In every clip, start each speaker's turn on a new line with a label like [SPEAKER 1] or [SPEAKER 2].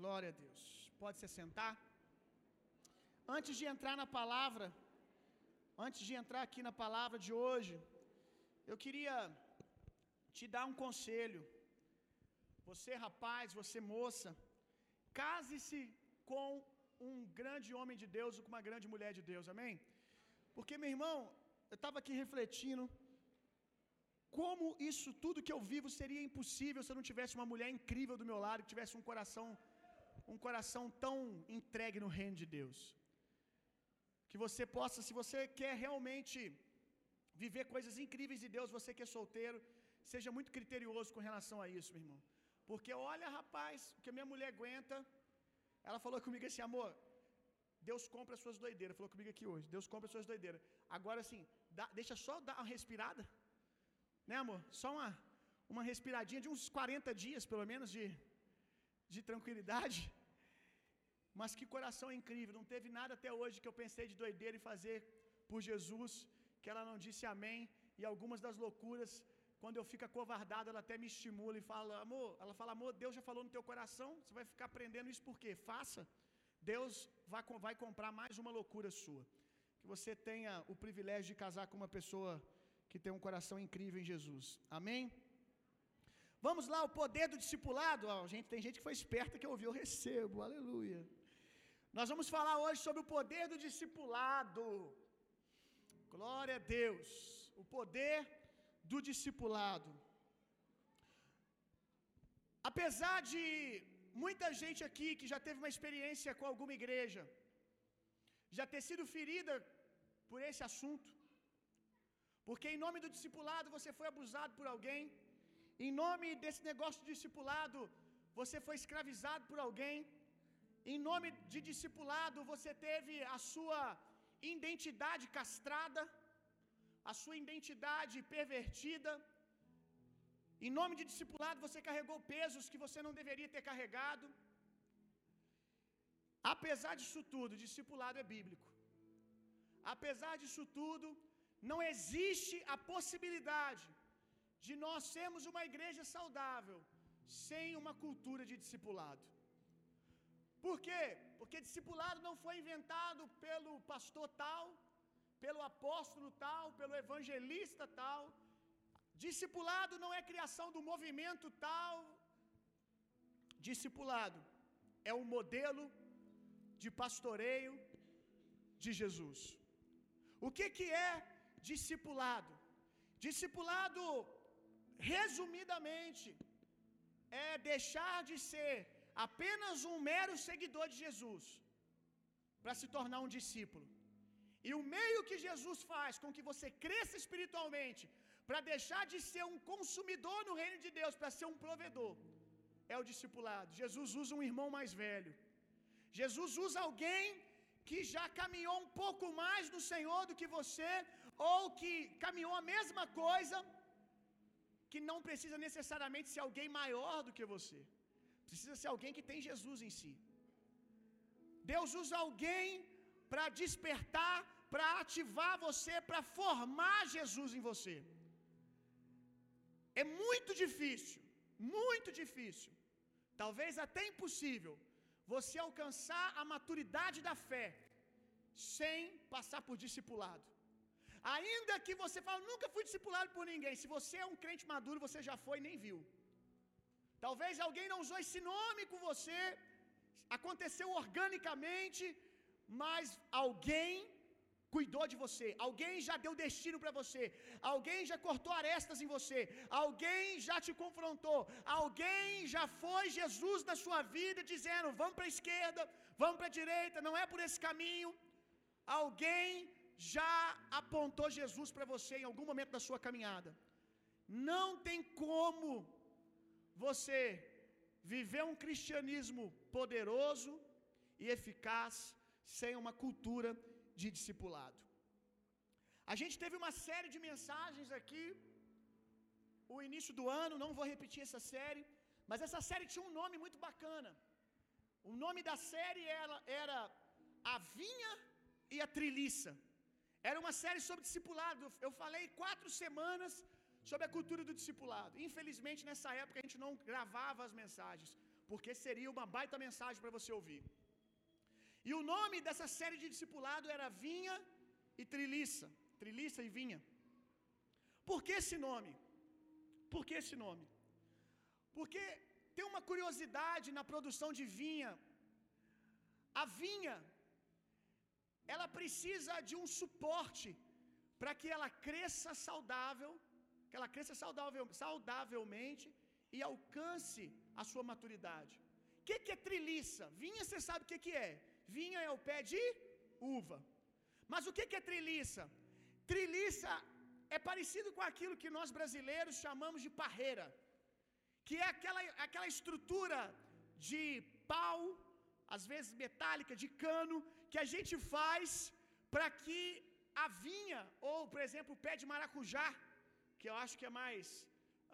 [SPEAKER 1] Glória a Deus. Pode se sentar. Antes de entrar na palavra, antes de entrar aqui na palavra de hoje, eu queria te dar um conselho. Você, rapaz, você, moça, case-se com um grande homem de Deus ou com uma grande mulher de Deus, amém? Porque, meu irmão, eu estava aqui refletindo como isso tudo que eu vivo seria impossível se eu não tivesse uma mulher incrível do meu lado, que tivesse um coração um coração tão entregue no reino de Deus. Que você possa, se você quer realmente viver coisas incríveis de Deus, você que é solteiro, seja muito criterioso com relação a isso, meu irmão. Porque olha, rapaz, o que a minha mulher aguenta, ela falou comigo assim, amor, Deus compra as suas doideiras. Falou comigo aqui hoje. Deus compra as suas doideiras. Agora sim, dá, deixa só dar uma respirada. Né, amor? Só uma, uma respiradinha de uns 40 dias, pelo menos, de, de tranquilidade. Mas que coração incrível. Não teve nada até hoje que eu pensei de doideira e fazer por Jesus, que ela não disse amém. E algumas das loucuras, quando eu fico acovardado, ela até me estimula e fala, amor, ela fala, amor, Deus já falou no teu coração, você vai ficar aprendendo isso por quê? Faça. Deus vai, vai comprar mais uma loucura sua. Que você tenha o privilégio de casar com uma pessoa que tem um coração incrível em Jesus. Amém? Vamos lá, o poder do discipulado. Oh, gente, tem gente que foi esperta que ouviu, eu recebo, aleluia. Nós vamos falar hoje sobre o poder do discipulado. Glória a Deus. O poder do discipulado. Apesar de muita gente aqui que já teve uma experiência com alguma igreja, já ter sido ferida por esse assunto, porque em nome do discipulado você foi abusado por alguém, em nome desse negócio de discipulado você foi escravizado por alguém, em nome de discipulado você teve a sua identidade castrada, a sua identidade pervertida. Em nome de discipulado você carregou pesos que você não deveria ter carregado. Apesar disso tudo, discipulado é bíblico. Apesar disso tudo, não existe a possibilidade de nós sermos uma igreja saudável sem uma cultura de discipulado. Por quê? Porque discipulado não foi inventado pelo pastor tal, pelo apóstolo tal, pelo evangelista tal. Discipulado não é criação do movimento tal. Discipulado é um modelo de pastoreio de Jesus. O que que é discipulado? Discipulado, resumidamente, é deixar de ser apenas um mero seguidor de Jesus para se tornar um discípulo. E o meio que Jesus faz com que você cresça espiritualmente, para deixar de ser um consumidor no reino de Deus, para ser um provedor, é o discipulado. Jesus usa um irmão mais velho. Jesus usa alguém que já caminhou um pouco mais no Senhor do que você, ou que caminhou a mesma coisa, que não precisa necessariamente ser alguém maior do que você. Precisa ser alguém que tem Jesus em si. Deus usa alguém para despertar, para ativar você, para formar Jesus em você. É muito difícil, muito difícil, talvez até impossível, você alcançar a maturidade da fé sem passar por discipulado. Ainda que você fale, nunca fui discipulado por ninguém. Se você é um crente maduro, você já foi e nem viu. Talvez alguém não usou esse nome com você, aconteceu organicamente, mas alguém cuidou de você, alguém já deu destino para você, alguém já cortou arestas em você, alguém já te confrontou, alguém já foi Jesus na sua vida dizendo: vamos para a esquerda, vamos para a direita, não é por esse caminho. Alguém já apontou Jesus para você em algum momento da sua caminhada. Não tem como você viver um cristianismo poderoso e eficaz sem uma cultura de discipulado. A gente teve uma série de mensagens aqui, o início do ano, não vou repetir essa série, mas essa série tinha um nome muito bacana. O nome da série era, era A Vinha e a Triliça. Era uma série sobre discipulado. Eu falei quatro semanas sobre a cultura do discipulado. Infelizmente, nessa época, a gente não gravava as mensagens, porque seria uma baita mensagem para você ouvir. E o nome dessa série de discipulado era Vinha e Triliça. Triliça e Vinha. Por que esse nome? Por que esse nome? Porque tem uma curiosidade na produção de vinha. A vinha precisa de um suporte para que ela cresça saudável, que ela cresça saudável, saudavelmente e alcance a sua maturidade. O que, que é triliça? Vinha, você sabe o que, que é? Vinha é o pé de uva. Mas o que, que é triliça? Triliça é parecido com aquilo que nós brasileiros chamamos de parreira, que é aquela, aquela estrutura de pau, às vezes metálica, de cano, que a gente faz para que a vinha, ou por exemplo o pé de maracujá, que eu acho que é mais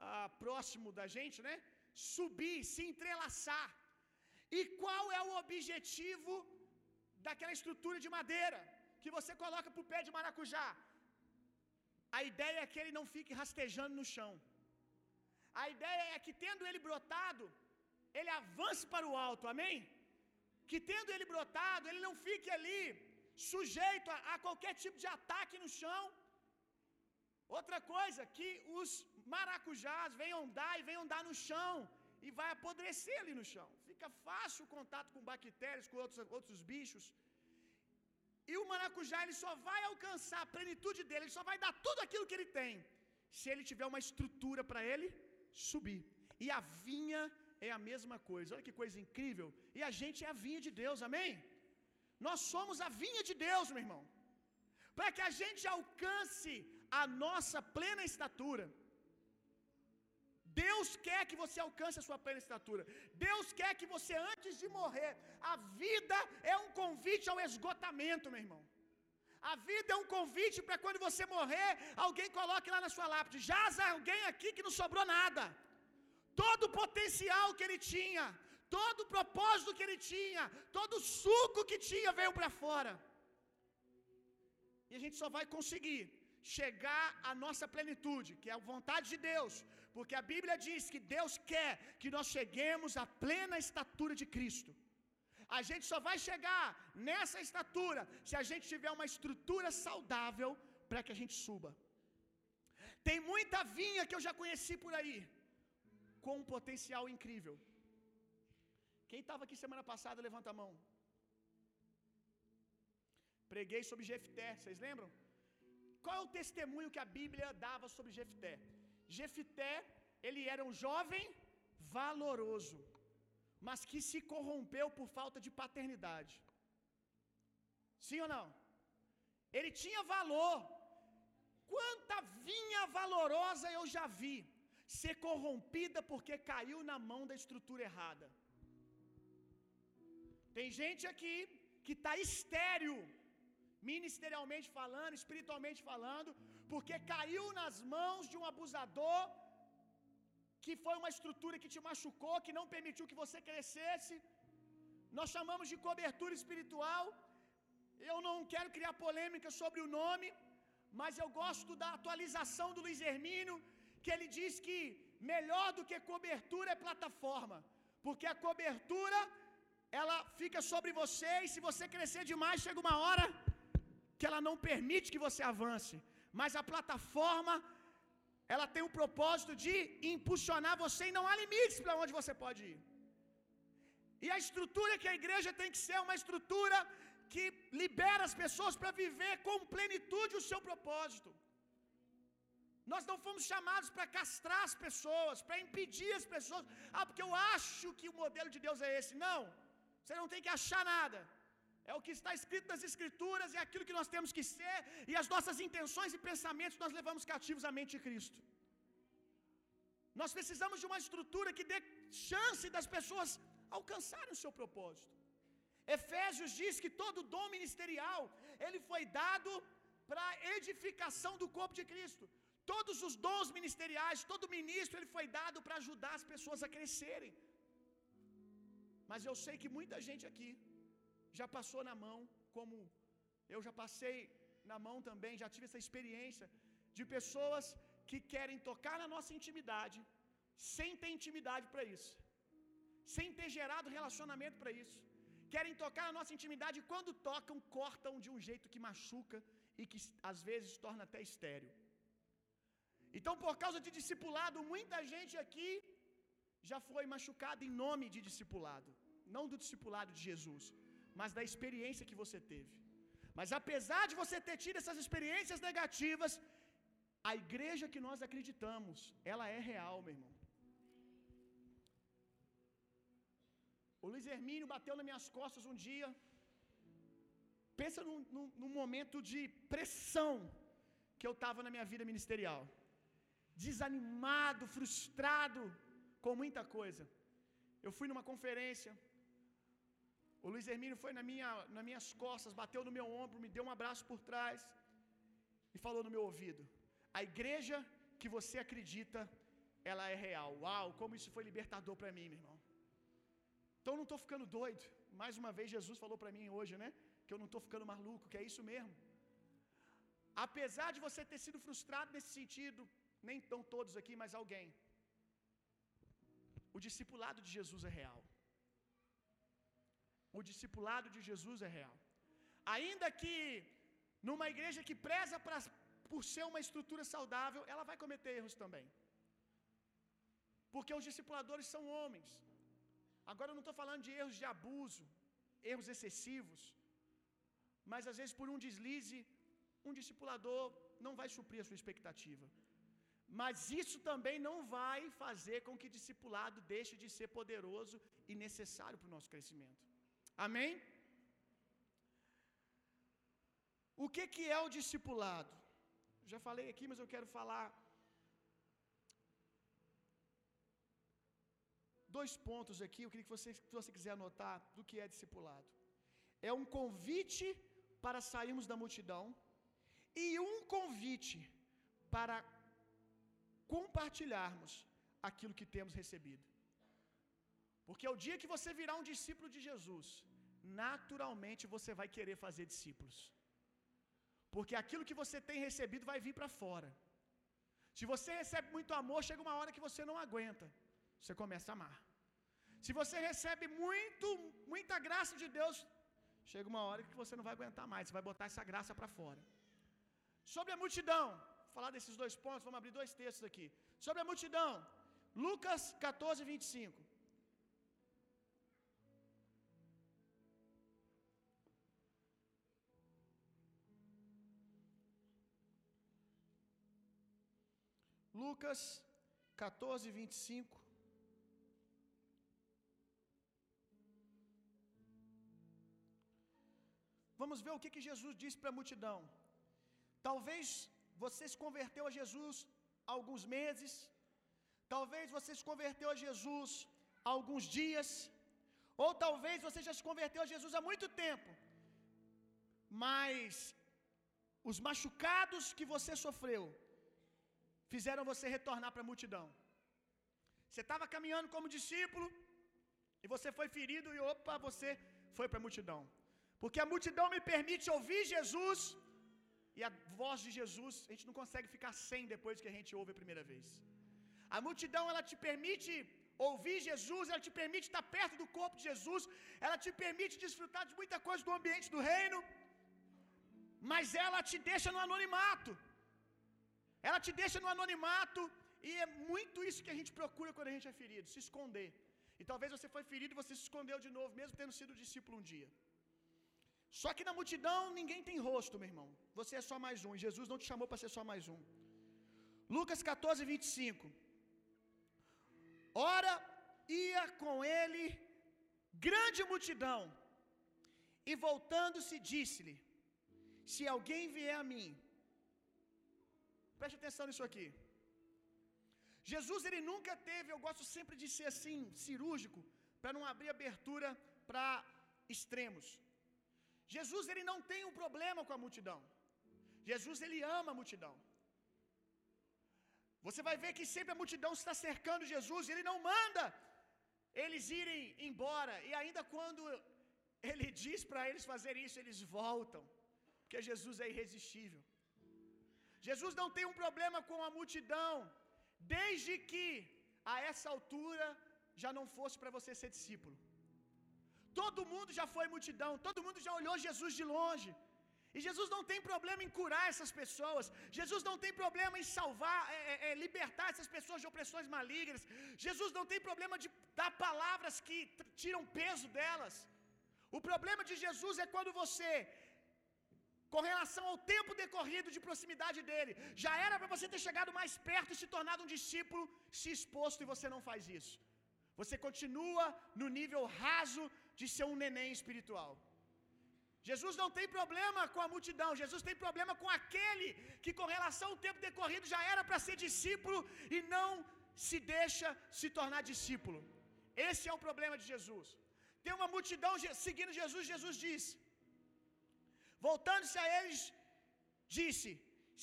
[SPEAKER 1] ah, próximo da gente, né? Subir, se entrelaçar. E qual é o objetivo daquela estrutura de madeira que você coloca para o pé de maracujá? A ideia é que ele não fique rastejando no chão. A ideia é que, tendo ele brotado, ele avance para o alto, amém? Que tendo ele brotado, ele não fique ali sujeito a, a qualquer tipo de ataque no chão. Outra coisa, que os maracujás venham andar e venham andar no chão e vai apodrecer ali no chão. Fica fácil o contato com bactérias, com outros, outros bichos. E o maracujá ele só vai alcançar a plenitude dele, ele só vai dar tudo aquilo que ele tem, se ele tiver uma estrutura para ele subir. E a vinha é a mesma coisa. Olha que coisa incrível. E a gente é a vinha de Deus, amém? Nós somos a vinha de Deus, meu irmão. Para que a gente alcance a nossa plena estatura. Deus quer que você alcance a sua plena estatura. Deus quer que você, antes de morrer, a vida é um convite ao esgotamento, meu irmão. A vida é um convite para quando você morrer, alguém coloque lá na sua lápide: jaz alguém aqui que não sobrou nada. Todo o potencial que ele tinha, todo o propósito que ele tinha, todo o suco que tinha veio para fora. E a gente só vai conseguir chegar à nossa plenitude, que é a vontade de Deus, porque a Bíblia diz que Deus quer que nós cheguemos à plena estatura de Cristo. A gente só vai chegar nessa estatura se a gente tiver uma estrutura saudável para que a gente suba. Tem muita vinha que eu já conheci por aí, com um potencial incrível. Quem estava aqui semana passada, levanta a mão. Preguei sobre Jefté, vocês lembram? Qual é o testemunho que a Bíblia dava sobre Jefté? Jefté, ele era um jovem valoroso, mas que se corrompeu por falta de paternidade. Sim ou não? Ele tinha valor. Quanta vinha valorosa eu já vi ser corrompida porque caiu na mão da estrutura errada. Tem gente aqui que está estéreo, ministerialmente falando, espiritualmente falando, porque caiu nas mãos de um abusador que foi uma estrutura que te machucou, que não permitiu que você crescesse. Nós chamamos de cobertura espiritual. Eu não quero criar polêmica sobre o nome, mas eu gosto da atualização do Luiz Hermínio, que ele diz que melhor do que cobertura é plataforma, porque a cobertura ela fica sobre você e se você crescer demais, chega uma hora que ela não permite que você avance. Mas a plataforma ela tem o propósito de impulsionar você e não há limites para onde você pode ir. E a estrutura que a igreja tem que ser uma estrutura que libera as pessoas para viver com plenitude o seu propósito. Nós não fomos chamados para castrar as pessoas, para impedir as pessoas. Ah, porque eu acho que o modelo de Deus é esse. Não. Você não tem que achar nada. É o que está escrito nas Escrituras, é aquilo que nós temos que ser, e as nossas intenções e pensamentos nós levamos cativos à mente de Cristo. Nós precisamos de uma estrutura que dê chance das pessoas alcançarem o seu propósito. Efésios diz que todo dom ministerial, ele foi dado para edificação do corpo de Cristo. Todos os dons ministeriais, todo ministro, ele foi dado para ajudar as pessoas a crescerem. Mas eu sei que muita gente aqui já passou na mão, como eu já passei na mão também, já tive essa experiência de pessoas que querem tocar na nossa intimidade sem ter intimidade para isso. sem ter gerado relacionamento para isso. Querem tocar na nossa intimidade e quando tocam, cortam de um jeito que machuca e que às vezes torna até estéreo. Então, por causa de discipulado, muita gente aqui já foi machucada em nome de discipulado, não do discipulado de Jesus, mas da experiência que você teve. Mas apesar de você ter tido essas experiências negativas, a igreja que nós acreditamos, ela é real, meu irmão. O Luiz Hermínio bateu nas minhas costas um dia. Pensa num, num, num momento de pressão que eu estava na minha vida ministerial. Desanimado, frustrado com muita coisa. Eu fui numa conferência. O Luiz Hermínio foi na minha, nas minhas costas, bateu no meu ombro, me deu um abraço por trás e falou no meu ouvido: A igreja que você acredita, ela é real. Uau, como isso foi libertador para mim, meu irmão. Então não estou ficando doido. Mais uma vez Jesus falou para mim hoje, né? Que eu não estou ficando maluco, que é isso mesmo. Apesar de você ter sido frustrado nesse sentido, nem tão todos aqui, mas alguém. O discipulado de Jesus é real. O discipulado de Jesus é real. Ainda que numa igreja que preza pra, por ser uma estrutura saudável, ela vai cometer erros também. Porque os discipuladores são homens. Agora eu não estou falando de erros de abuso, erros excessivos, mas às vezes por um deslize, um discipulador não vai suprir a sua expectativa. Mas isso também não vai fazer com que discipulado deixe de ser poderoso e necessário para o nosso crescimento. Amém? O que, que é o discipulado? Já falei aqui, mas eu quero falar dois pontos aqui. Eu queria que você, se você quiser anotar do que é discipulado. É um convite para sairmos da multidão e um convite para compartilharmos aquilo que temos recebido. Porque o dia que você virar um discípulo de Jesus, naturalmente você vai querer fazer discípulos. Porque aquilo que você tem recebido vai vir para fora. Se você recebe muito amor, chega uma hora que você não aguenta. Você começa a amar. Se você recebe muito, muita graça de Deus, chega uma hora que você não vai aguentar mais, você vai botar essa graça para fora. Sobre a multidão, falar desses dois pontos, vamos abrir dois textos aqui. Sobre a multidão, Lucas 14, 25. Lucas 14, 25. Vamos ver o que, que Jesus disse para a multidão. Talvez você se converteu a Jesus há alguns meses, talvez você se converteu a Jesus há alguns dias, ou talvez você já se converteu a Jesus há muito tempo, mas os machucados que você sofreu fizeram você retornar para a multidão. Você estava caminhando como discípulo e você foi ferido e opa, você foi para a multidão. Porque a multidão me permite ouvir Jesus e a voz de Jesus, a gente não consegue ficar sem depois que a gente ouve a primeira vez. A multidão ela te permite ouvir Jesus, ela te permite estar perto do corpo de Jesus, ela te permite desfrutar de muita coisa do ambiente do reino, mas ela te deixa no anonimato. Ela te deixa no anonimato e é muito isso que a gente procura quando a gente é ferido, se esconder. E talvez você foi ferido e você se escondeu de novo, mesmo tendo sido discípulo um dia. Só que na multidão ninguém tem rosto, meu irmão. Você é só mais um. Jesus não te chamou para ser só mais um. Lucas 14, 25. Ora, ia com ele grande multidão, e voltando-se, disse-lhe: Se alguém vier a mim Preste atenção nisso aqui. Jesus ele nunca teve, eu gosto sempre de ser assim, cirúrgico, para não abrir abertura para extremos. Jesus ele não tem um problema com a multidão. Jesus ele ama a multidão. Você vai ver que sempre a multidão está cercando Jesus, ele não manda eles irem embora, e ainda quando ele diz para eles fazerem isso, eles voltam, porque Jesus é irresistível. Jesus não tem um problema com a multidão, desde que a essa altura já não fosse para você ser discípulo. Todo mundo já foi multidão, todo mundo já olhou Jesus de longe. E Jesus não tem problema em curar essas pessoas. Jesus não tem problema em salvar, é, é, é, libertar essas pessoas de opressões malignas. Jesus não tem problema de dar palavras que tiram peso delas. O problema de Jesus é quando você, com relação ao tempo decorrido de proximidade dele, já era para você ter chegado mais perto e se tornado um discípulo, se exposto e você não faz isso. Você continua no nível raso de ser um neném espiritual. Jesus não tem problema com a multidão, Jesus tem problema com aquele que, com relação ao tempo decorrido, já era para ser discípulo e não se deixa se tornar discípulo. Esse é o problema de Jesus. Tem uma multidão seguindo Jesus, Jesus disse, voltando-se a eles, disse: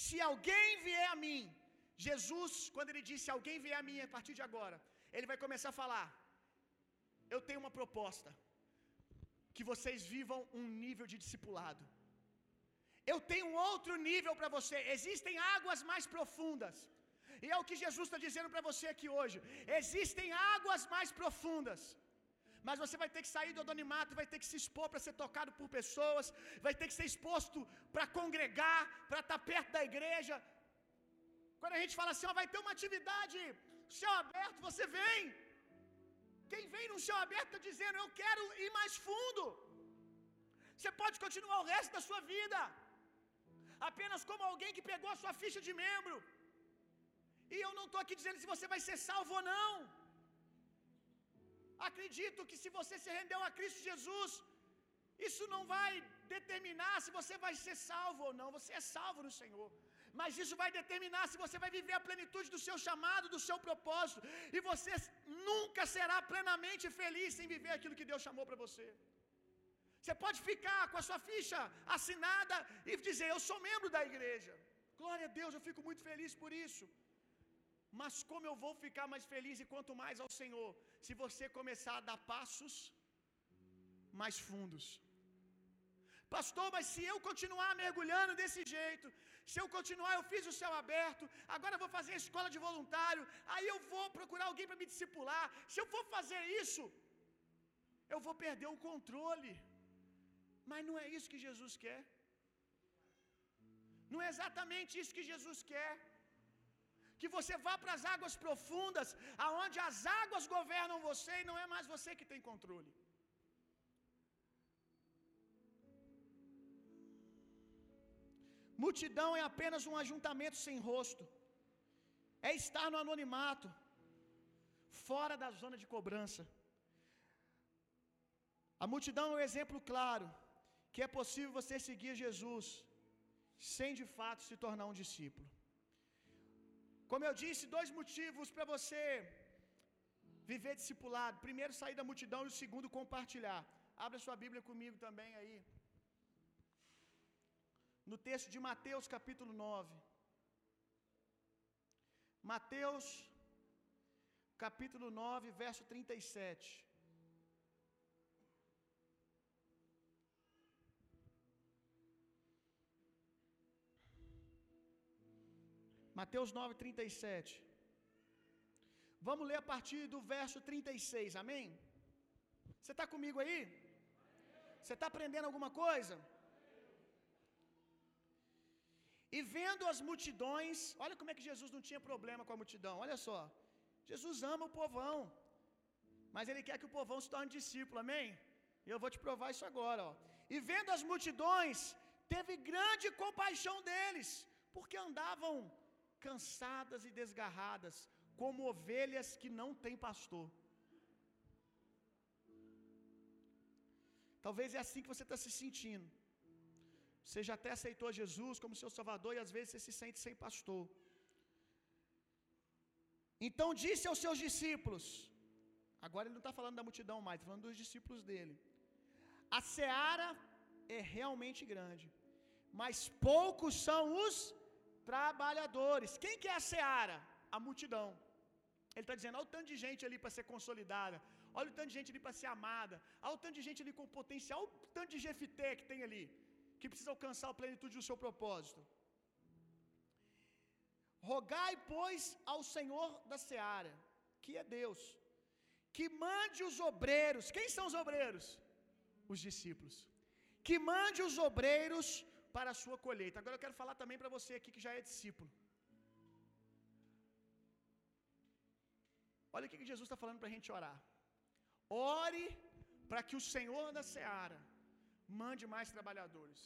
[SPEAKER 1] Se alguém vier a mim, Jesus, quando ele disse: Alguém vier a mim a partir de agora, ele vai começar a falar: Eu tenho uma proposta que vocês vivam um nível de discipulado. Eu tenho um outro nível para você. Existem águas mais profundas. E é o que Jesus está dizendo para você aqui hoje. Existem águas mais profundas. Mas você vai ter que sair do anonimato, vai ter que se expor para ser tocado por pessoas, vai ter que ser exposto para congregar, para estar tá perto da igreja. Quando a gente fala assim, ó, vai ter uma atividade, céu aberto, você vem. Quem vem no céu aberto está dizendo: Eu quero ir mais fundo. Você pode continuar o resto da sua vida, apenas como alguém que pegou a sua ficha de membro. E eu não estou aqui dizendo se você vai ser salvo ou não. Acredito que se você se rendeu a Cristo Jesus, isso não vai determinar se você vai ser salvo ou não. Você é salvo no Senhor mas isso vai determinar se você vai viver a plenitude do seu chamado, do seu propósito, e você nunca será plenamente feliz sem viver aquilo que Deus chamou para você. Você pode ficar com a sua ficha assinada e dizer: Eu sou membro da igreja. Glória a Deus, eu fico muito feliz por isso. Mas como eu vou ficar mais feliz e quanto mais ao Senhor, se você começar a dar passos mais fundos. Pastor, mas se eu continuar mergulhando desse jeito, se eu continuar, eu fiz o céu aberto, agora eu vou fazer a escola de voluntário, aí eu vou procurar alguém para me discipular. Se eu for fazer isso, eu vou perder o controle. Mas não é isso que Jesus quer. Não é exatamente isso que Jesus quer. Que você vá para as águas profundas, aonde as águas governam você e não é mais você que tem controle. Multidão é apenas um ajuntamento sem rosto, é estar no anonimato, fora da zona de cobrança. A multidão é um exemplo claro que é possível você seguir Jesus sem de fato se tornar um discípulo. Como eu disse, dois motivos para você viver discipulado: primeiro, sair da multidão, e o segundo, compartilhar. Abra sua Bíblia comigo também aí no texto de Mateus capítulo 9. Mateus capítulo 9, verso 37. Mateus 9, 37. Vamos ler a partir do verso 36, amém? Você está comigo aí? Você está aprendendo alguma coisa? E vendo as multidões, olha como é que Jesus não tinha problema com a multidão, olha só. Jesus ama o povão, mas ele quer que o povão se torne discípulo, amém? E eu vou te provar isso agora, ó. E vendo as multidões, teve grande compaixão deles, porque andavam cansadas e desgarradas, como ovelhas que não têm pastor. Talvez é assim que você está se sentindo. Você já até aceitou Jesus como seu Salvador e às vezes você se sente sem pastor. Então disse aos seus discípulos, agora ele não está falando da multidão mais, está falando dos discípulos dele. A seara é realmente grande, mas poucos são os trabalhadores. Quem que é a seara? A multidão. Ele está dizendo: olha o tanto de gente ali para ser consolidada, olha o tanto de gente ali para ser amada, olha o tanto de gente ali com potencial, olha o tanto de jefité que tem ali que precisa alcançar a plenitude do seu propósito. Rogai, pois, ao Senhor da seara, que é Deus, que mande os obreiros. Quem são os obreiros? Os discípulos. Que mande os obreiros para a sua colheita. Agora eu quero falar também para você aqui que já é discípulo. Olha o que Jesus está falando para a gente orar. Ore para que o Senhor da seara mande mais trabalhadores.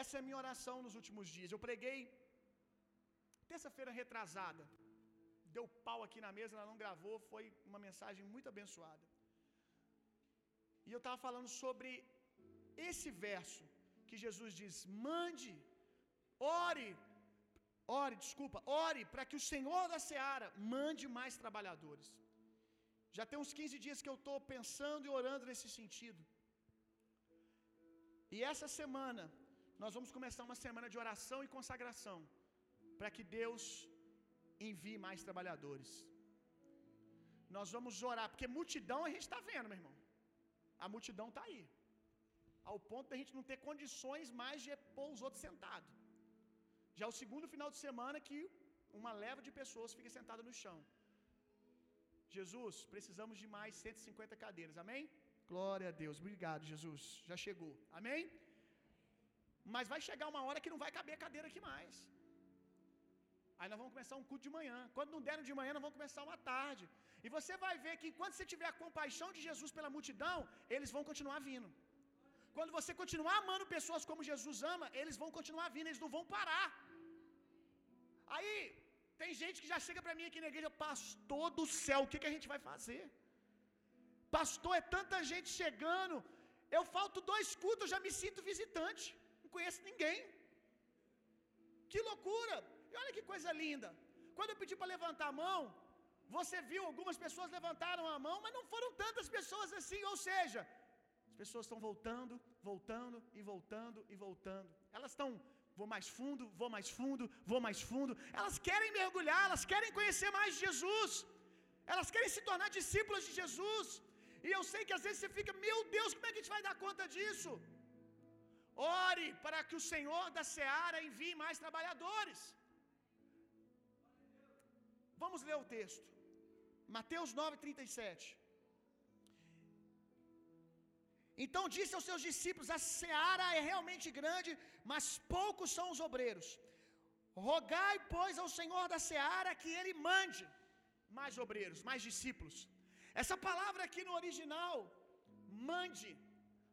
[SPEAKER 1] Essa é a minha oração nos últimos dias. Eu preguei terça-feira retrasada. Deu pau aqui na mesa, ela não gravou, foi uma mensagem muito abençoada. E eu estava falando sobre esse verso que Jesus diz: mande, ore, ore, desculpa, ore para que o Senhor da seara mande mais trabalhadores. Já tem uns 15 dias que eu estou pensando e orando nesse sentido. E essa semana, nós vamos começar uma semana de oração e consagração, para que Deus envie mais trabalhadores. Nós vamos orar, porque multidão a gente está vendo, meu irmão. A multidão está aí, ao ponto da gente não ter condições mais de pôr os outros sentados. Já é o segundo final de semana que uma leva de pessoas fica sentada no chão. Jesus, precisamos de mais 150 cadeiras, amém? Glória a Deus, obrigado, Jesus, já chegou, amém? Mas vai chegar uma hora que não vai caber a cadeira aqui mais. Aí nós vamos começar um culto de manhã. Quando não der de manhã, nós vamos começar uma tarde. E você vai ver que enquanto você tiver a compaixão de Jesus pela multidão, eles vão continuar vindo. Quando você continuar amando pessoas como Jesus ama, eles vão continuar vindo, eles não vão parar. Aí, tem gente que já chega para mim aqui na igreja, pastor do céu, o que, que a gente vai fazer? Pastor, é tanta gente chegando, eu falto dois cultos, eu já me sinto visitante, não conheço ninguém. Que loucura! E olha que coisa linda. Quando eu pedi para levantar a mão, você viu algumas pessoas levantaram a mão, mas não foram tantas pessoas assim, ou seja, as pessoas estão voltando, voltando e voltando e voltando. Elas estão vou mais fundo, vou mais fundo, vou mais fundo. Elas querem mergulhar, elas querem conhecer mais Jesus. Elas querem se tornar discípulas de Jesus. E eu sei que às vezes você fica, meu Deus, como é que a gente vai dar conta disso? Ore para que o Senhor da seara envie mais trabalhadores. Vamos ler o texto. Mateus 9:37. Então disse aos seus discípulos: A seara é realmente grande, mas poucos são os obreiros. Rogai, pois, ao Senhor da seara que ele mande mais obreiros, mais discípulos. Essa palavra aqui no original, mande,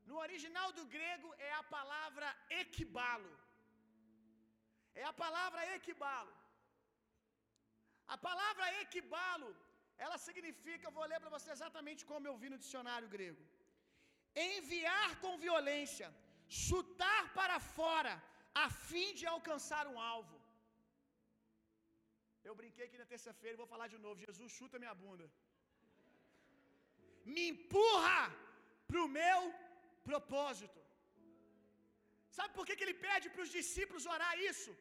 [SPEAKER 1] no original do grego é a palavra equibalo. É a palavra equibalo. A palavra equibalo, ela significa, vou ler para você exatamente como eu vi no dicionário grego enviar com violência, chutar para fora, a fim de alcançar um alvo. Eu brinquei aqui na terça-feira vou falar de novo. Jesus chuta minha bunda. Me empurra para o meu propósito. Sabe por que, que ele pede para os discípulos orar isso?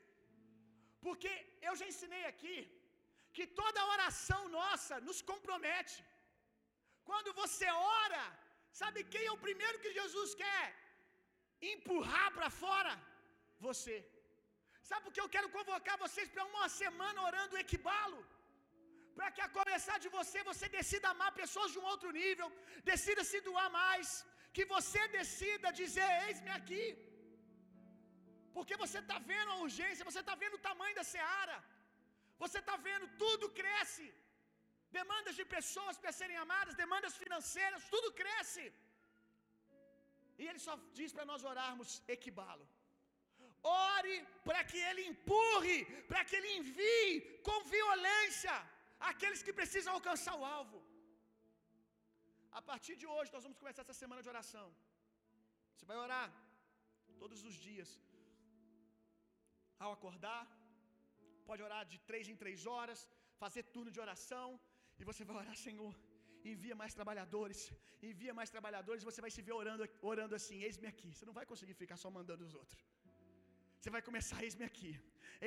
[SPEAKER 1] Porque eu já ensinei aqui que toda oração nossa nos compromete. Quando você ora, Sabe quem é o primeiro que Jesus quer empurrar para fora? Você. Sabe por que eu quero convocar vocês para uma semana orando equibalo? Para que a começar de você, você decida amar pessoas de um outro nível, decida se doar mais, que você decida dizer: Eis-me aqui. Porque você está vendo a urgência, você está vendo o tamanho da seara, você está vendo tudo cresce demandas de pessoas para serem amadas, demandas financeiras, tudo cresce. E ele só diz para nós orarmos equibalo. Ore para que ele empurre, para que ele envie com violência aqueles que precisam alcançar o alvo. A partir de hoje, nós vamos começar essa semana de oração. Você vai orar todos os dias. Ao acordar, pode orar de três em três horas, fazer turno de oração, e você vai orar, Senhor, envia mais trabalhadores, envia mais trabalhadores, você vai se ver orando, orando assim: eis-me aqui. Você não vai conseguir ficar só mandando os outros. Você vai começar, eis-me aqui,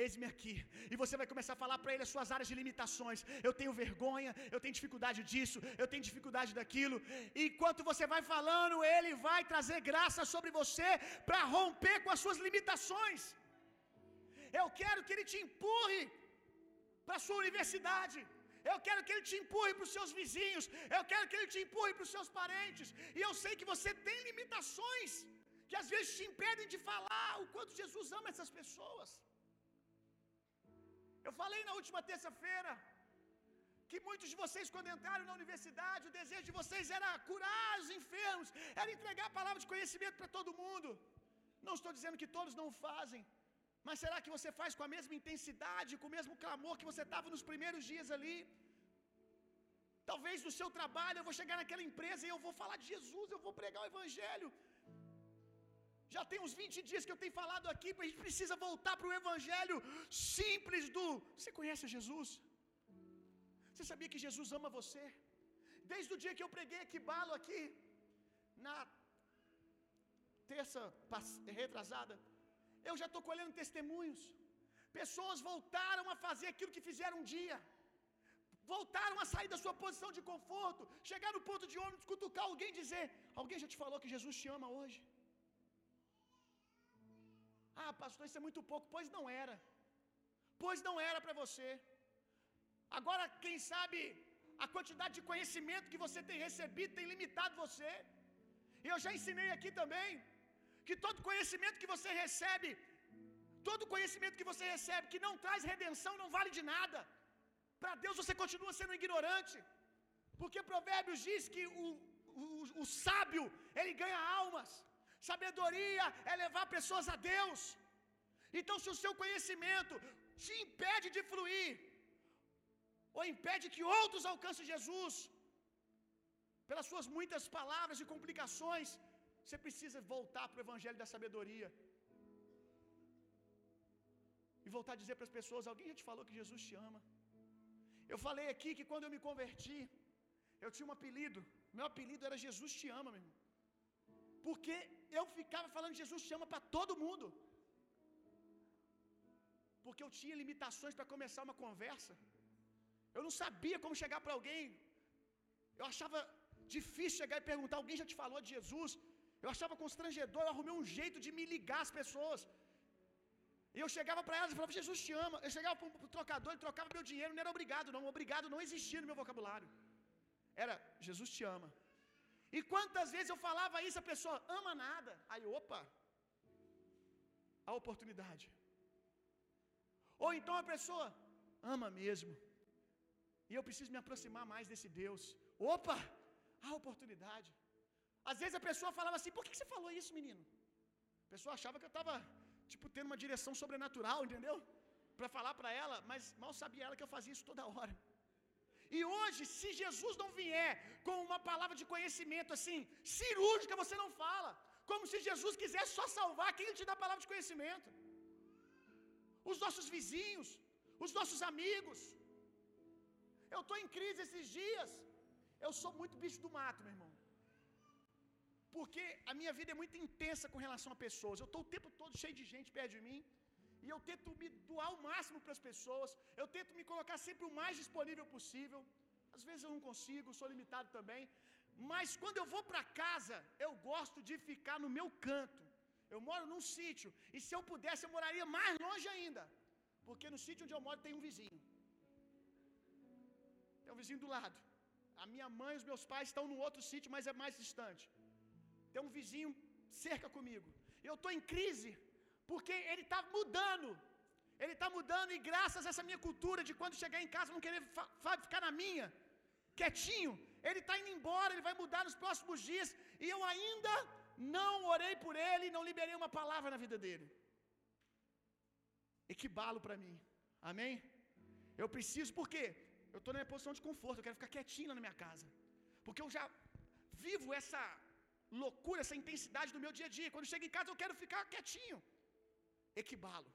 [SPEAKER 1] eis-me aqui. E você vai começar a falar para ele as suas áreas de limitações. Eu tenho vergonha, eu tenho dificuldade disso, eu tenho dificuldade daquilo. E enquanto você vai falando, ele vai trazer graça sobre você para romper com as suas limitações. Eu quero que ele te empurre para a sua universidade. Eu quero que ele te empurre para os seus vizinhos. Eu quero que ele te empurre para os seus parentes. E eu sei que você tem limitações que às vezes te impedem de falar o quanto Jesus ama essas pessoas. Eu falei na última terça-feira que muitos de vocês, quando entraram na universidade, o desejo de vocês era curar os enfermos, era entregar a palavra de conhecimento para todo mundo. Não estou dizendo que todos não fazem, mas será que você faz com a mesma intensidade, com o mesmo clamor que você estava nos primeiros dias ali? Talvez no seu trabalho eu vou chegar naquela empresa e eu vou falar de Jesus, eu vou pregar o Evangelho. Já tem uns 20 dias que eu tenho falado aqui, a gente precisa voltar para o Evangelho simples do. Você conhece Jesus? Você sabia que Jesus ama você? Desde o dia que eu preguei aqui balo aqui, na terça retrasada, eu já estou colhendo testemunhos. Pessoas voltaram a fazer aquilo que fizeram um dia. Voltaram a sair da sua posição de conforto. Chegar no ponto de ônibus, cutucar alguém e dizer: Alguém já te falou que Jesus te ama hoje? Ah, pastor, isso é muito pouco. Pois não era. Pois não era para você. Agora, quem sabe, a quantidade de conhecimento que você tem recebido tem limitado você. E eu já ensinei aqui também que todo conhecimento que você recebe, todo conhecimento que você recebe que não traz redenção não vale de nada. Para Deus você continua sendo ignorante. Porque Provérbios diz que o, o, o sábio, ele ganha almas. Sabedoria é levar pessoas a Deus. Então, se o seu conhecimento te impede de fluir, ou impede que outros alcancem Jesus, pelas suas muitas palavras e complicações, você precisa voltar para o Evangelho da sabedoria. E voltar a dizer para as pessoas: alguém já te falou que Jesus te ama? Eu falei aqui que quando eu me converti, eu tinha um apelido. Meu apelido era Jesus te ama, meu irmão. Porque eu ficava falando Jesus te ama para todo mundo. Porque eu tinha limitações para começar uma conversa. Eu não sabia como chegar para alguém. Eu achava difícil chegar e perguntar: alguém já te falou de Jesus? Eu achava constrangedor, eu arrumei um jeito de me ligar às pessoas. E eu chegava para elas e falava: Jesus te ama. Eu chegava para o trocador, ele trocava meu dinheiro, não era obrigado, não. Obrigado não existia no meu vocabulário. Era Jesus te ama. E quantas vezes eu falava isso, a pessoa ama nada. Aí, opa, a oportunidade. Ou então a pessoa ama mesmo. E eu preciso me aproximar mais desse Deus. Opa, a oportunidade. Às vezes a pessoa falava assim: por que você falou isso, menino? A pessoa achava que eu estava, tipo, tendo uma direção sobrenatural, entendeu? Para falar para ela, mas mal sabia ela que eu fazia isso toda hora. E hoje, se Jesus não vier com uma palavra de conhecimento assim, cirúrgica, você não fala. Como se Jesus quisesse só salvar quem te dá a palavra de conhecimento. Os nossos vizinhos, os nossos amigos. Eu estou em crise esses dias. Eu sou muito bicho do mato, meu irmão. Porque a minha vida é muito intensa com relação a pessoas. Eu estou o tempo todo cheio de gente perto de mim. E eu tento me doar o máximo para as pessoas. Eu tento me colocar sempre o mais disponível possível. Às vezes eu não consigo, sou limitado também. Mas quando eu vou para casa, eu gosto de ficar no meu canto. Eu moro num sítio. E se eu pudesse, eu moraria mais longe ainda. Porque no sítio onde eu moro tem um vizinho. Tem um vizinho do lado. A minha mãe e os meus pais estão num outro sítio, mas é mais distante. Tem um vizinho cerca comigo. Eu estou em crise porque ele está mudando. Ele está mudando, e graças a essa minha cultura de quando chegar em casa não querer ficar na minha, quietinho, ele está indo embora, ele vai mudar nos próximos dias, e eu ainda não orei por ele não liberei uma palavra na vida dele. E que balo para mim, amém? Eu preciso, por quê? Eu estou na minha posição de conforto, eu quero ficar quietinho na minha casa, porque eu já vivo essa loucura, essa intensidade do meu dia a dia. Quando chego em casa, eu quero ficar quietinho equibalo.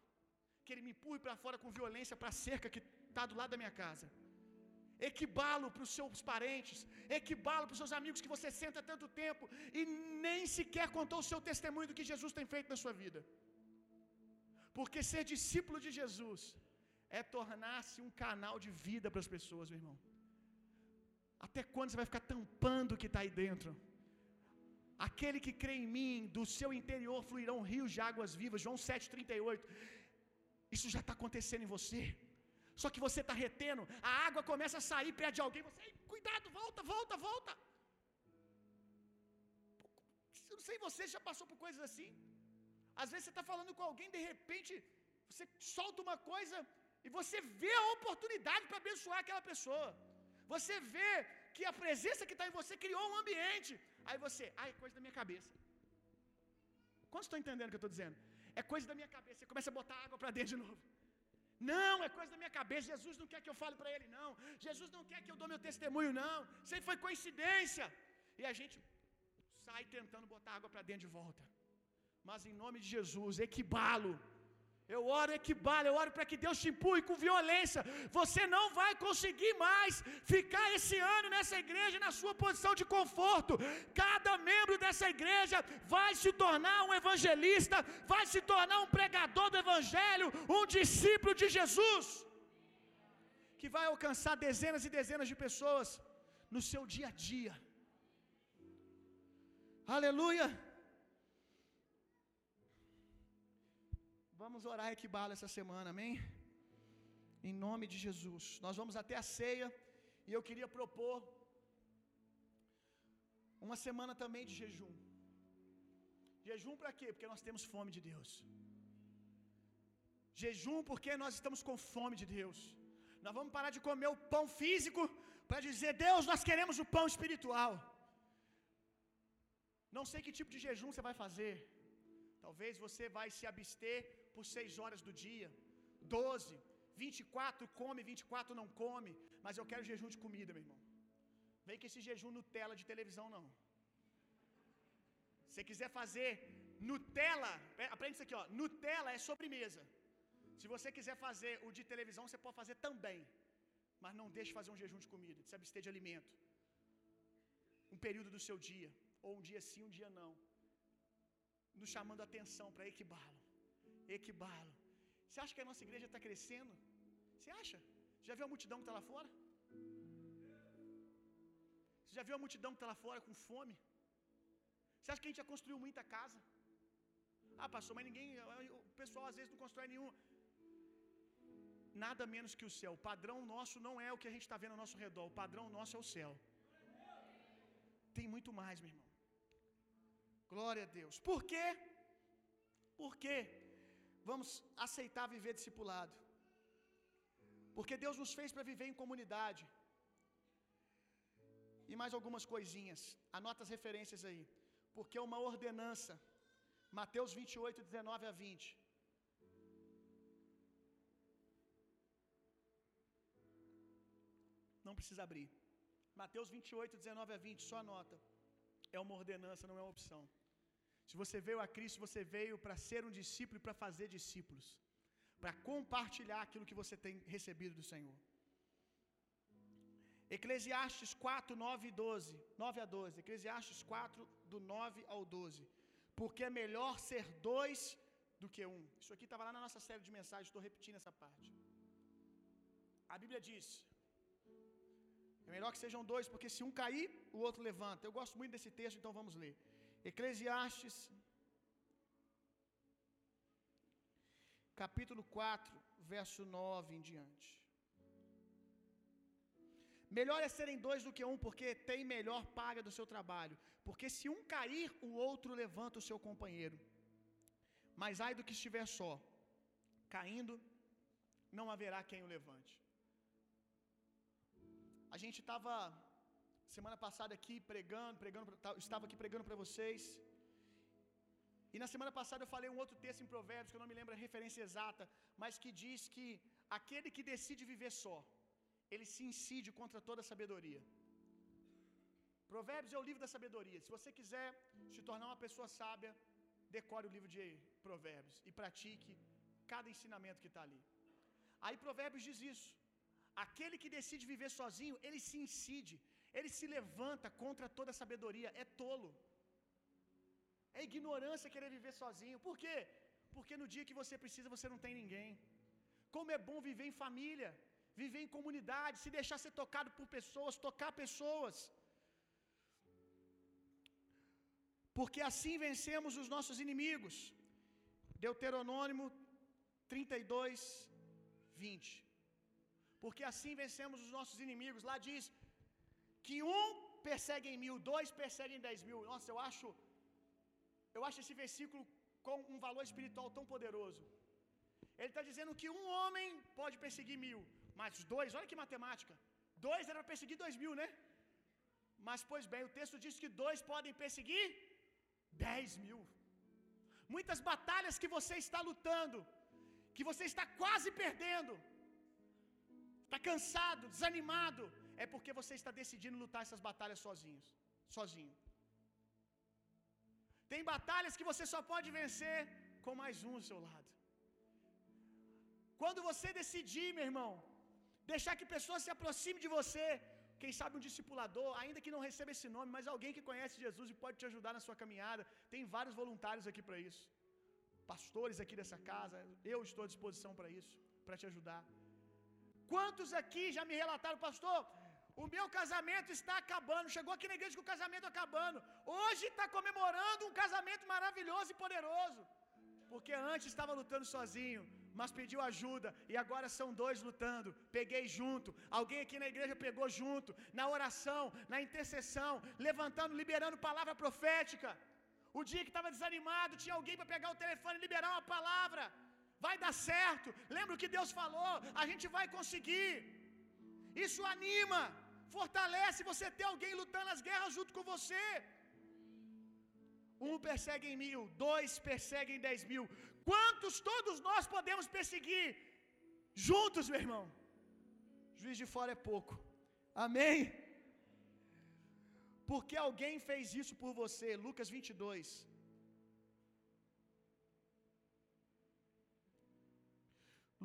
[SPEAKER 1] Que ele me empurre para fora com violência para a cerca que está do lado da minha casa. Equibalo para os seus parentes, equibalo para os seus amigos que você senta tanto tempo e nem sequer contou o seu testemunho do que Jesus tem feito na sua vida. Porque ser discípulo de Jesus é tornar-se um canal de vida para as pessoas, meu irmão. Até quando você vai ficar tampando o que está aí dentro? Aquele que crê em mim, do seu interior fluirão rios de águas vivas. João 7,38. Isso já está acontecendo em você. Só que você está retendo, a água começa a sair perto de alguém, você, cuidado, volta, volta, volta. Eu não sei, você já passou por coisas assim? Às vezes você está falando com alguém, de repente, você solta uma coisa e você vê a oportunidade para abençoar aquela pessoa. Você vê que a presença que está em você criou um ambiente. Aí você, ah, é coisa da minha cabeça. Quantos estão entendendo o que eu estou dizendo? É coisa da minha cabeça. Você começa a botar água para dentro de novo. Não, é coisa da minha cabeça. Jesus não quer que eu fale para ele, não. Jesus não quer que eu dou meu testemunho, não. Isso aí foi coincidência. E a gente sai tentando botar água para dentro de volta. Mas em nome de Jesus, equibalo. Eu oro equibalo, eu oro para que Deus te empurre com violência. Você não vai conseguir mais ficar esse ano nessa igreja na sua posição de conforto. Cada membro dessa igreja vai se tornar um evangelista, vai se tornar um pregador do evangelho, um discípulo de Jesus, que vai alcançar dezenas e dezenas de pessoas no seu dia a dia. Aleluia. Vamos orar Equibala essa semana, amém? Em nome de Jesus. Nós vamos até a ceia e eu queria propor uma semana também de jejum. Jejum para quê? Porque nós temos fome de Deus. Jejum porque nós estamos com fome de Deus. Nós vamos parar de comer o pão físico para dizer: Deus, nós queremos o pão espiritual. Não sei que tipo de jejum você vai fazer. Talvez você vai se abster por seis horas do dia, doze, vinte e quatro come, vinte e quatro não come, mas eu quero jejum de comida, meu irmão. Vem que esse jejum Nutella de televisão não. Se quiser fazer Nutella, aprende isso aqui, ó. Nutella é sobremesa. Se você quiser fazer o de televisão, você pode fazer também. Mas não deixe fazer um jejum de comida, de se abster de alimento. Um período do seu dia, ou um dia sim, um dia não. Nos chamando a atenção para equibalo. Equibalo. Você acha que a nossa igreja está crescendo? Você acha? Já viu a multidão que está lá fora? Você já viu a multidão que está lá fora com fome? Você acha que a gente já construiu muita casa? Ah, pastor, mas ninguém. O pessoal às vezes não constrói nenhum. Nada menos que o céu. O padrão nosso não é o que a gente está vendo ao nosso redor. O padrão nosso é o céu. Tem muito mais, meu irmão. Glória a Deus. Por quê? Por quê? Vamos aceitar viver discipulado. Porque Deus nos fez para viver em comunidade. E mais algumas coisinhas. Anota as referências aí. Porque é uma ordenança. Mateus 28, 19 a 20. Não precisa abrir. Mateus 28, 19 a 20, só anota. É uma ordenança, não é uma opção. Se você veio a Cristo, você veio para ser um discípulo e para fazer discípulos, para compartilhar aquilo que você tem recebido do Senhor. Eclesiastes 4, 9 e 12. 9 a 12. Eclesiastes 4, do 9 ao 12. Porque é melhor ser dois do que um. Isso aqui estava lá na nossa série de mensagens, estou repetindo essa parte. A Bíblia diz: é melhor que sejam dois, porque se um cair, o outro levanta. Eu gosto muito desse texto, então vamos ler. Eclesiastes, capítulo 4, verso 9 em diante. Melhor é serem dois do que um, porque tem melhor paga do seu trabalho. Porque se um cair, o outro levanta o seu companheiro. Mas ai do que estiver só, caindo, não haverá quem o levante. A gente estava semana passada aqui pregando, pregando, estava aqui pregando para vocês. E na semana passada eu falei um outro texto em Provérbios, que eu não me lembro a referência exata, mas que diz que aquele que decide viver só, ele se incide contra toda a sabedoria. Provérbios é o livro da sabedoria. Se você quiser se tornar uma pessoa sábia, decore o livro de Provérbios e pratique cada ensinamento que está ali. Aí Provérbios diz isso. Aquele que decide viver sozinho, ele se incide, ele se levanta contra toda sabedoria, é tolo. É ignorância querer viver sozinho. Por quê? Porque no dia que você precisa, você não tem ninguém. Como é bom viver em família, viver em comunidade, se deixar ser tocado por pessoas, tocar pessoas. Porque assim vencemos os nossos inimigos. Deuteronômio 32, 20. porque assim vencemos os nossos inimigos. Lá diz que um persegue em mil, dois perseguem dez mil. Nossa, eu acho, eu acho esse versículo com um valor espiritual tão poderoso. Ele está dizendo que um homem pode perseguir mil, mas dois, olha que matemática. Dois era para perseguir dois mil, né? Mas, pois bem, o texto diz que dois podem perseguir dez mil. Muitas batalhas que você está lutando, que você está quase perdendo, está cansado, desanimado, é porque você está decidindo lutar essas batalhas sozinhos, sozinho. Tem batalhas que você só pode vencer com mais um ao seu lado. Quando você decidir, meu irmão, deixar que pessoas se aproximem de você, quem sabe um discipulador, ainda que não receba esse nome, mas alguém que conhece Jesus e pode te ajudar na sua caminhada. Tem vários voluntários aqui para isso. Pastores aqui dessa casa, eu estou à disposição para isso, para te ajudar. Quantos aqui já me relataram, pastor? O meu casamento está acabando. Chegou aqui na igreja com o casamento acabando. Hoje está comemorando um casamento maravilhoso e poderoso. Porque antes estava lutando sozinho, mas pediu ajuda e agora são dois lutando. Peguei junto. Alguém aqui na igreja pegou junto, na oração, na intercessão, levantando, liberando palavra profética. O dia que estava desanimado, tinha alguém para pegar o telefone e liberar uma palavra. Vai dar certo. Lembra o que Deus falou? A gente vai conseguir. Isso anima, fortalece você ter alguém lutando as guerras junto com você. Um persegue em mil, dois perseguem dez mil. Quantos todos nós podemos perseguir juntos, meu irmão? Juiz de fora é pouco. Amém? Porque alguém fez isso por você. Lucas 22.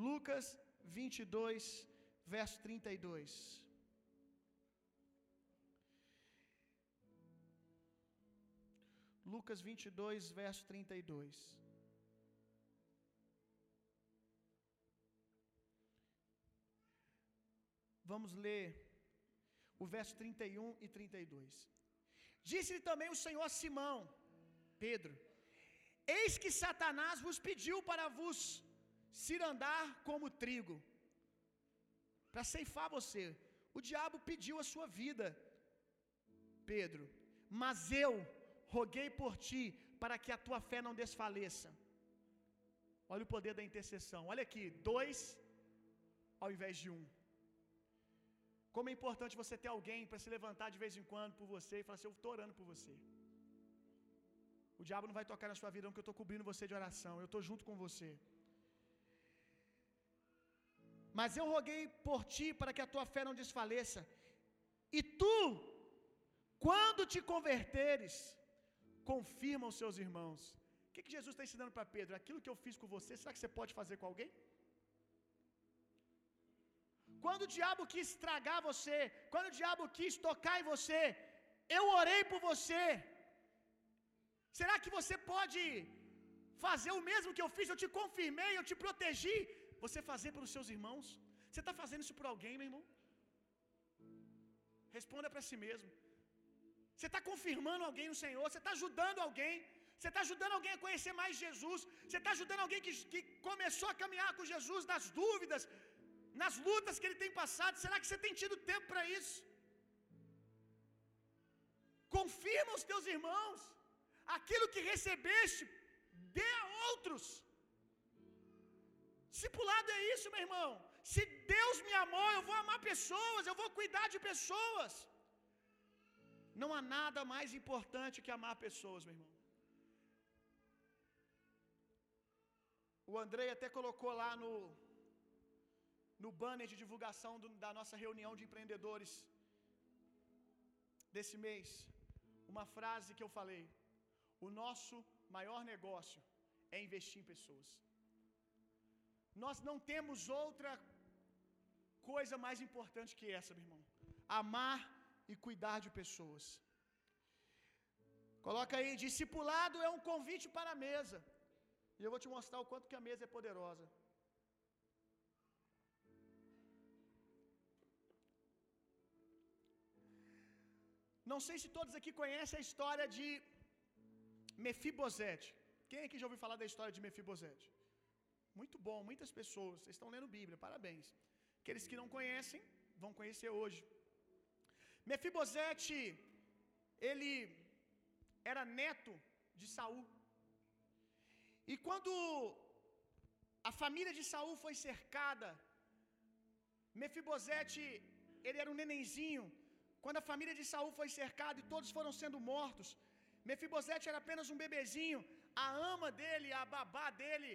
[SPEAKER 1] Lucas 22, verso 32. Lucas 22, verso 32. Vamos ler o verso 31 e 32. Disse-lhe também o Senhor a Simão, Pedro: Eis que Satanás vos pediu para vos cirandar como trigo, para ceifar você. O diabo pediu a sua vida, Pedro, mas eu roguei por ti para que a tua fé não desfaleça. Olha o poder da intercessão. Olha aqui, dois ao invés de um. Como é importante você ter alguém para se levantar de vez em quando por você e falar assim: Eu estou orando por você. O diabo não vai tocar na sua vida, não, porque eu estou cobrindo você de oração. Eu estou junto com você. Mas eu roguei por ti para que a tua fé não desfaleça. E tu, quando te converteres, confirma os seus irmãos. O que, que Jesus está ensinando para Pedro? Aquilo que eu fiz com você, será que você pode fazer com alguém? Quando o diabo quis estragar você, quando o diabo quis tocar em você, eu orei por você. Será que você pode fazer o mesmo que eu fiz? Eu te confirmei, eu te protegi. Você fazer pelos seus irmãos? Você está fazendo isso por alguém, meu irmão? Responda para si mesmo. Você está confirmando alguém no Senhor, você está ajudando alguém, você está ajudando alguém a conhecer mais Jesus, você está ajudando alguém que, que começou a caminhar com Jesus nas dúvidas, nas lutas que ele tem passado. Será que você tem tido tempo para isso? Confirma os teus irmãos, aquilo que recebeste, dê a outros. Discipulado é isso, meu irmão. Se Deus me amou, eu vou amar pessoas, eu vou cuidar de pessoas. Não há nada mais importante que amar pessoas, meu irmão. O Andrei até colocou lá no no banner de divulgação do, da nossa reunião de empreendedores desse mês, uma frase que eu falei: o nosso maior negócio é investir em pessoas. Nós não temos outra coisa mais importante que essa, meu irmão. Amar e cuidar de pessoas. Coloca aí, discipulado é um convite para a mesa. E eu vou te mostrar o quanto que a mesa é poderosa. Não sei se todos aqui conhecem a história de Mefibosete. Quem aqui já ouviu falar da história de Mefibosete? Muito bom, muitas pessoas. Vocês estão lendo Bíblia, parabéns. Aqueles que não conhecem, vão conhecer hoje. Mefibosete, ele era neto de Saul. E quando a família de Saul foi cercada, Mefibosete, ele era um nenenzinho. Quando a família de Saul foi cercada e todos foram sendo mortos, Mefibosete era apenas um bebezinho. A ama dele, a babá dele,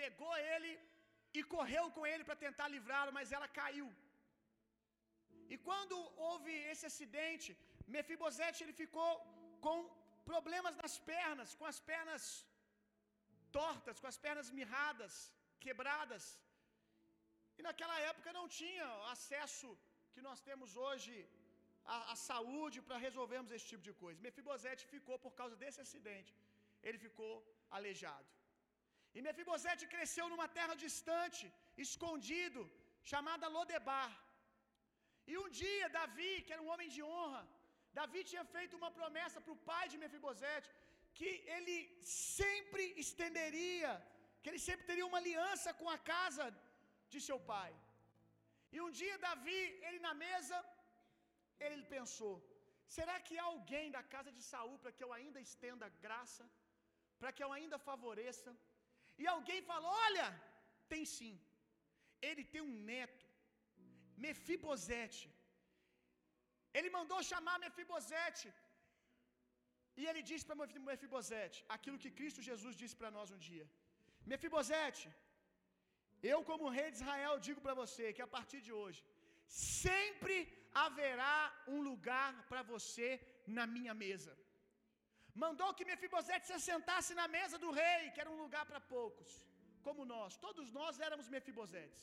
[SPEAKER 1] pegou ele e correu com ele para tentar livrá-lo, mas ela caiu. E quando houve esse acidente, Mefibosete ele ficou com problemas nas pernas, com as pernas tortas, com as pernas mirradas, quebradas. E naquela época não tinha acesso que nós temos hoje à, saúde para resolvermos esse tipo de coisa. Mefibosete ficou por causa desse acidente. Ele ficou aleijado. E Mefibosete cresceu numa terra distante, escondido, chamada Lodebar. E um dia Davi, que era um homem de honra, Davi tinha feito uma promessa para o pai de Mefibosete que ele sempre estenderia, que ele sempre teria uma aliança com a casa de seu pai. E um dia Davi, ele na mesa, ele pensou: será que há alguém da casa de Saul para que eu ainda estenda graça, para que eu ainda favoreça? E alguém falou: Olha, tem sim. Ele tem um neto, Mefibosete. Ele mandou chamar Mefibosete. E ele disse para Mefibosete aquilo que Cristo Jesus disse para nós um dia: Mefibosete, eu, como rei de Israel, digo para você que a partir de hoje, sempre haverá um lugar para você na minha mesa. Mandou que Mefibosete se assentasse na mesa do rei, que era um lugar para poucos, como nós. Todos nós éramos Mefibosetes.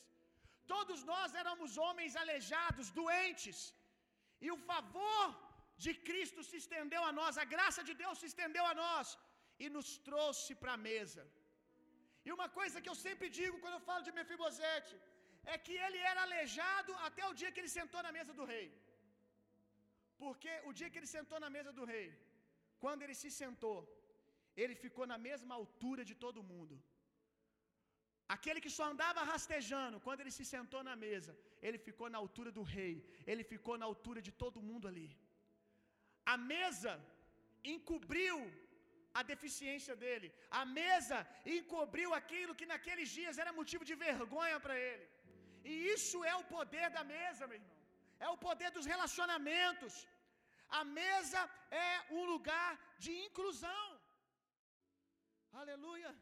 [SPEAKER 1] Todos nós éramos homens aleijados, doentes. E o favor de Cristo se estendeu a nós, a graça de Deus se estendeu a nós e nos trouxe para a mesa. E uma coisa que eu sempre digo quando eu falo de Mefibosete é que ele era aleijado até o dia que ele sentou na mesa do rei. Porque o dia que ele sentou na mesa do rei, quando ele se sentou, ele ficou na mesma altura de todo mundo. Aquele que só andava rastejando, quando ele se sentou na mesa, ele ficou na altura do rei, ele ficou na altura de todo mundo ali. A mesa encobriu a deficiência dele, a mesa encobriu aquilo que naqueles dias era motivo de vergonha para ele. E isso é o poder da mesa, meu irmão, é o poder dos relacionamentos. A mesa é um lugar de inclusão. Aleluia.